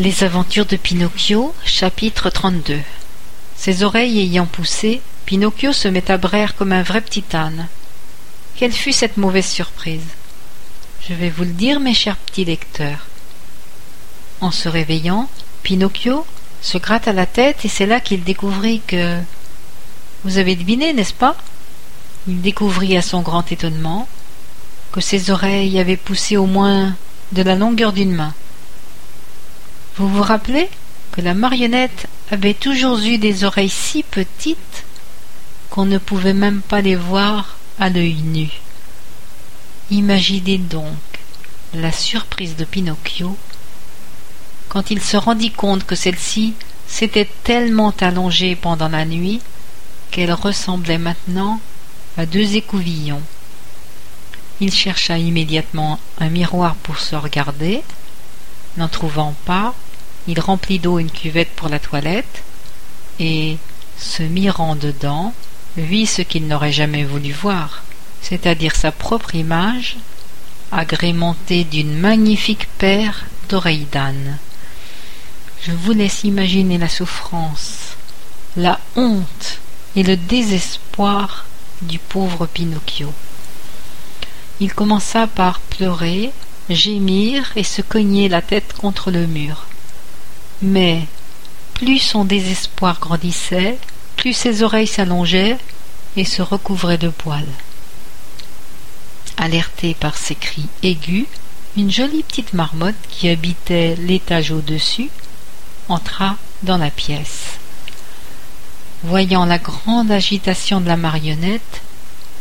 Les aventures de Pinocchio, chapitre 32 Ses oreilles ayant poussé, Pinocchio se met à braire comme un vrai petit âne. Quelle fut cette mauvaise surprise? Je vais vous le dire, mes chers petits lecteurs. En se réveillant, Pinocchio se gratte à la tête et c'est là qu'il découvrit que. Vous avez deviné, n'est-ce pas? Il découvrit à son grand étonnement que ses oreilles avaient poussé au moins de la longueur d'une main. Vous vous rappelez que la marionnette avait toujours eu des oreilles si petites qu'on ne pouvait même pas les voir à l'œil nu. Imaginez donc la surprise de Pinocchio quand il se rendit compte que celle-ci s'était tellement allongée pendant la nuit qu'elle ressemblait maintenant à deux écouvillons. Il chercha immédiatement un miroir pour se regarder. N'en trouvant pas, il remplit d'eau une cuvette pour la toilette et, se mirant dedans, vit ce qu'il n'aurait jamais voulu voir, c'est-à-dire sa propre image, agrémentée d'une magnifique paire d'oreilles d'âne. Je vous laisse imaginer la souffrance, la honte et le désespoir du pauvre Pinocchio. Il commença par pleurer, gémir et se cogner la tête contre le mur. Mais plus son désespoir grandissait, plus ses oreilles s'allongeaient et se recouvraient de poils. Alertée par ces cris aigus, une jolie petite marmotte qui habitait l'étage au-dessus entra dans la pièce. Voyant la grande agitation de la marionnette,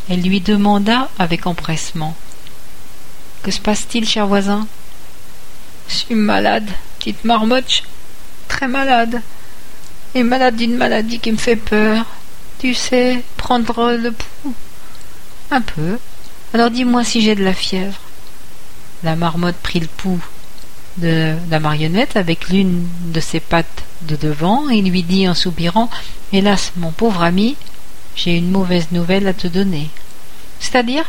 elle lui demanda avec empressement. Que se passe-t-il, cher voisin? Je suis malade, petite marmotte, très malade, et malade d'une maladie qui me fait peur. Tu sais, prendre le pouls Un peu. Alors dis-moi si j'ai de la fièvre. La marmotte prit le pouls de la marionnette avec l'une de ses pattes de devant et lui dit en soupirant Hélas, mon pauvre ami, j'ai une mauvaise nouvelle à te donner. C'est-à-dire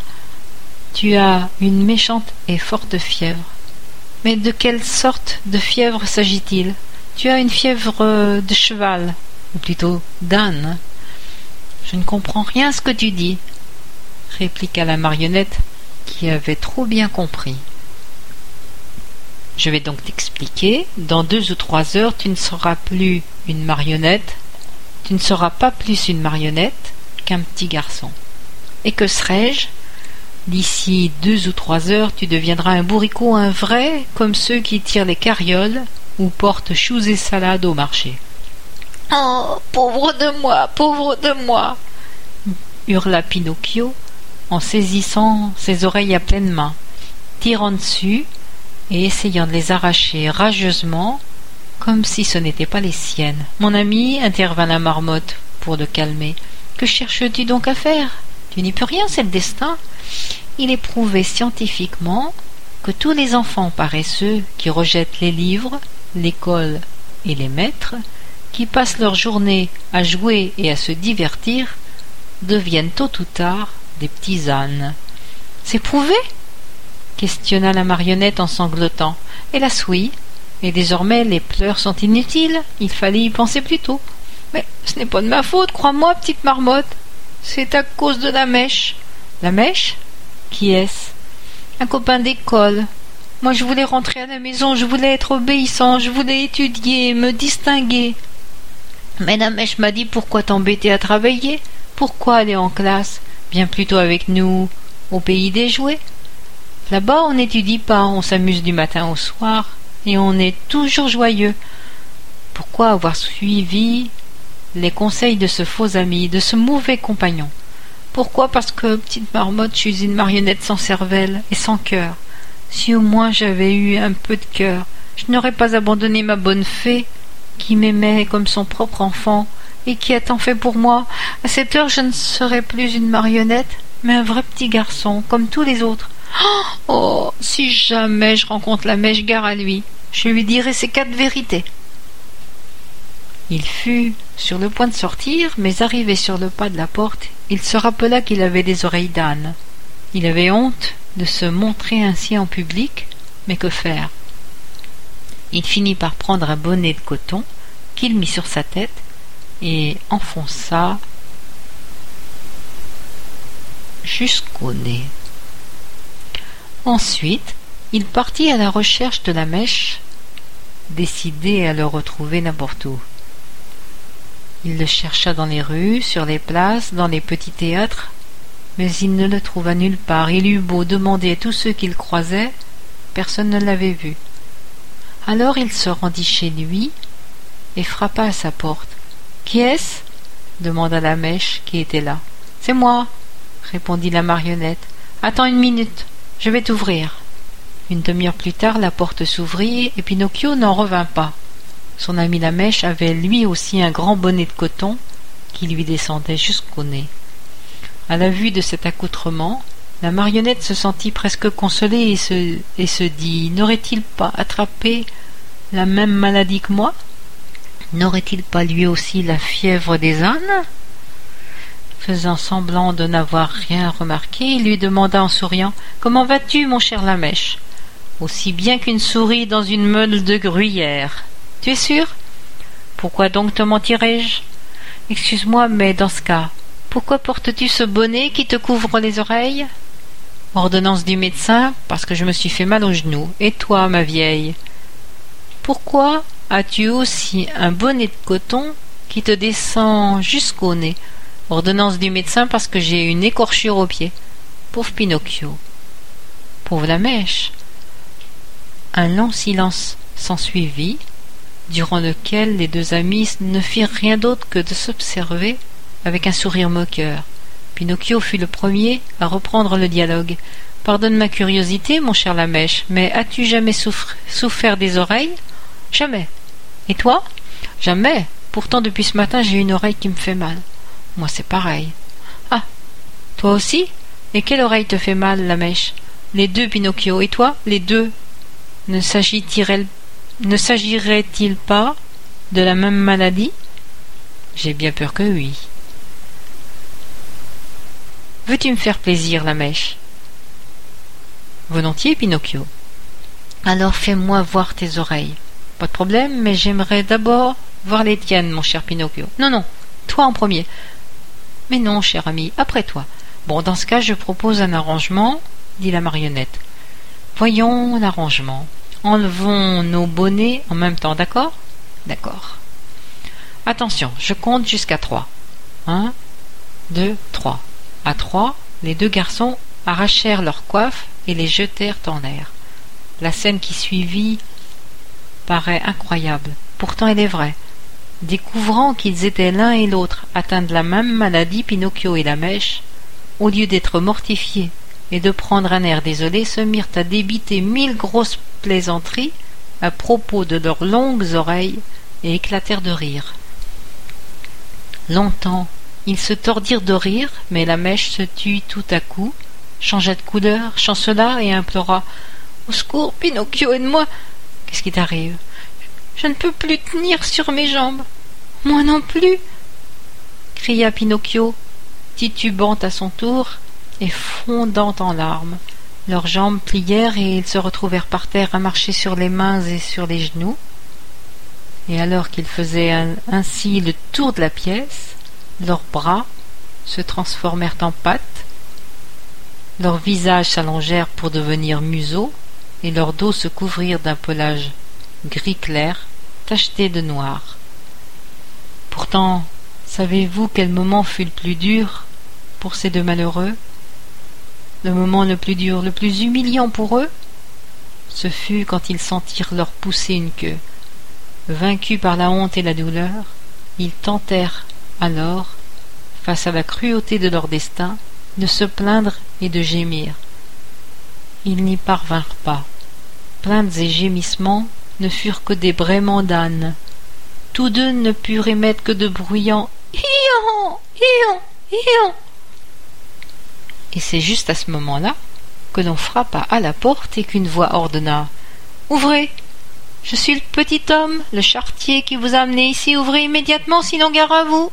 Tu as une méchante et forte fièvre. Mais de quelle sorte de fièvre s'agit-il? Tu as une fièvre de cheval, ou plutôt d'âne. Je ne comprends rien ce que tu dis, répliqua la marionnette, qui avait trop bien compris. Je vais donc t'expliquer. Dans deux ou trois heures, tu ne seras plus une marionnette, tu ne seras pas plus une marionnette qu'un petit garçon. Et que serai-je? D'ici deux ou trois heures, tu deviendras un bourricot, un vrai, comme ceux qui tirent les carrioles ou portent choux et salades au marché. Oh, pauvre de moi, pauvre de moi hurla Pinocchio en saisissant ses oreilles à pleine main, tirant dessus et essayant de les arracher rageusement, comme si ce n'étaient pas les siennes. Mon ami, intervint la marmotte pour le calmer. Que cherches-tu donc à faire? Tu n'y peux rien, c'est le destin. Il est prouvé scientifiquement que tous les enfants paresseux qui rejettent les livres, l'école et les maîtres, qui passent leur journée à jouer et à se divertir, deviennent tôt ou tard des petits ânes. C'est prouvé? questionna la marionnette en sanglotant. Hélas oui. Et désormais les pleurs sont inutiles. Il fallait y penser plus tôt. Mais ce n'est pas de ma faute, crois-moi, petite marmotte. C'est à cause de la mèche. La mèche? Qui est-ce? Un copain d'école. Moi je voulais rentrer à la maison, je voulais être obéissant, je voulais étudier, me distinguer. Mais la mèche m'a dit pourquoi t'embêter à travailler? Pourquoi aller en classe? Bien plutôt avec nous au pays des jouets. Là-bas on n'étudie pas, on s'amuse du matin au soir, et on est toujours joyeux. Pourquoi avoir suivi les conseils de ce faux ami, de ce mauvais compagnon Pourquoi? Parce que, petite marmotte, je suis une marionnette sans cervelle et sans cœur. Si au moins j'avais eu un peu de cœur, je n'aurais pas abandonné ma bonne fée, qui m'aimait comme son propre enfant, et qui a tant fait pour moi. À cette heure, je ne serais plus une marionnette, mais un vrai petit garçon, comme tous les autres. Oh, si jamais je rencontre la mèche gare à lui, je lui dirai ces quatre vérités. Il fut sur le point de sortir, mais arrivé sur le pas de la porte, il se rappela qu'il avait des oreilles d'âne. Il avait honte de se montrer ainsi en public, mais que faire? Il finit par prendre un bonnet de coton qu'il mit sur sa tête et enfonça jusqu'au nez. Ensuite, il partit à la recherche de la mèche, décidé à le retrouver n'importe où. Il le chercha dans les rues, sur les places, dans les petits théâtres, mais il ne le trouva nulle part. Il eut beau demander à tous ceux qu'il croisait, personne ne l'avait vu. Alors il se rendit chez lui et frappa à sa porte. Qui est-ce? demanda la mèche qui était là. C'est moi, répondit la marionnette. Attends une minute, je vais t'ouvrir. Une demi-heure plus tard, la porte s'ouvrit et Pinocchio n'en revint pas. Son ami la mèche avait lui aussi un grand bonnet de coton qui lui descendait jusqu'au nez. À la vue de cet accoutrement, la marionnette se sentit presque consolée et se, et se dit N'aurait-il pas attrapé la même maladie que moi? N'aurait-il pas lui aussi la fièvre des ânes? Faisant semblant de n'avoir rien remarqué, il lui demanda en souriant Comment vas-tu, mon cher Lamèche Aussi bien qu'une souris dans une meule de gruyère. Tu es sûr? Pourquoi donc te mentirais-je? Excuse-moi, mais dans ce cas, pourquoi portes-tu ce bonnet qui te couvre les oreilles? Ordonnance du médecin, parce que je me suis fait mal au genou. Et toi, ma vieille? Pourquoi as-tu aussi un bonnet de coton qui te descend jusqu'au nez? Ordonnance du médecin, parce que j'ai une écorchure au pied. Pauvre Pinocchio. Pauvre la mèche. Un long silence s'ensuivit, durant lequel les deux amis ne firent rien d'autre que de s'observer avec un sourire moqueur. Pinocchio fut le premier à reprendre le dialogue. Pardonne ma curiosité, mon cher Lamèche, mais as-tu jamais souffert des oreilles? Jamais. Et toi? Jamais. Pourtant, depuis ce matin, j'ai une oreille qui me fait mal. Moi, c'est pareil. Ah Toi aussi? Et quelle oreille te fait mal, Lamèche? Les deux, Pinocchio. Et toi? Les deux? Ne s'agirait-il pas de la même maladie? J'ai bien peur que oui. Veux-tu me faire plaisir, la mèche? Volontiers, Pinocchio. Alors fais-moi voir tes oreilles. Pas de problème, mais j'aimerais d'abord voir les tiennes, mon cher Pinocchio. Non, non, toi en premier. Mais non, cher ami, après toi. Bon, dans ce cas, je propose un arrangement, dit la marionnette. Voyons l'arrangement. Enlevons nos bonnets en même temps, d'accord? D'accord. Attention, je compte jusqu'à trois. Un, deux, trois. À trois, les deux garçons arrachèrent leurs coiffes et les jetèrent en l'air. La scène qui suivit paraît incroyable. Pourtant elle est vraie. Découvrant qu'ils étaient l'un et l'autre atteints de la même maladie, Pinocchio et la mèche, au lieu d'être mortifiés et de prendre un air désolé, se mirent à débiter mille grosses plaisanteries à propos de leurs longues oreilles et éclatèrent de rire. Longtemps ils se tordirent de rire, mais la mèche se tut tout à coup, changea de couleur, chancela et implora Au secours, Pinocchio, aide-moi Qu'est-ce qui t'arrive? Je ne peux plus tenir sur mes jambes. Moi non plus cria Pinocchio, titubant à son tour et fondant en larmes. Leurs jambes plièrent et ils se retrouvèrent par terre à marcher sur les mains et sur les genoux. Et alors qu'ils faisaient ainsi le tour de la pièce, leurs bras se transformèrent en pattes, leurs visages s'allongèrent pour devenir museaux, et leurs dos se couvrirent d'un pelage gris clair, tacheté de noir. Pourtant, savez-vous quel moment fut le plus dur pour ces deux malheureux? Le moment le plus dur, le plus humiliant pour eux Ce fut quand ils sentirent leur pousser une queue. Vaincus par la honte et la douleur, ils tentèrent alors, face à la cruauté de leur destin, de se plaindre et de gémir. Ils n'y parvinrent pas. Plaintes et gémissements ne furent que des braiements d'âne. Tous deux ne purent émettre que de bruyants Ion Ion Ion Et c'est juste à ce moment-là que l'on frappa à la porte et qu'une voix ordonna. Ouvrez. Je suis le petit homme, le charretier qui vous a amené ici. Ouvrez immédiatement, sinon gare à vous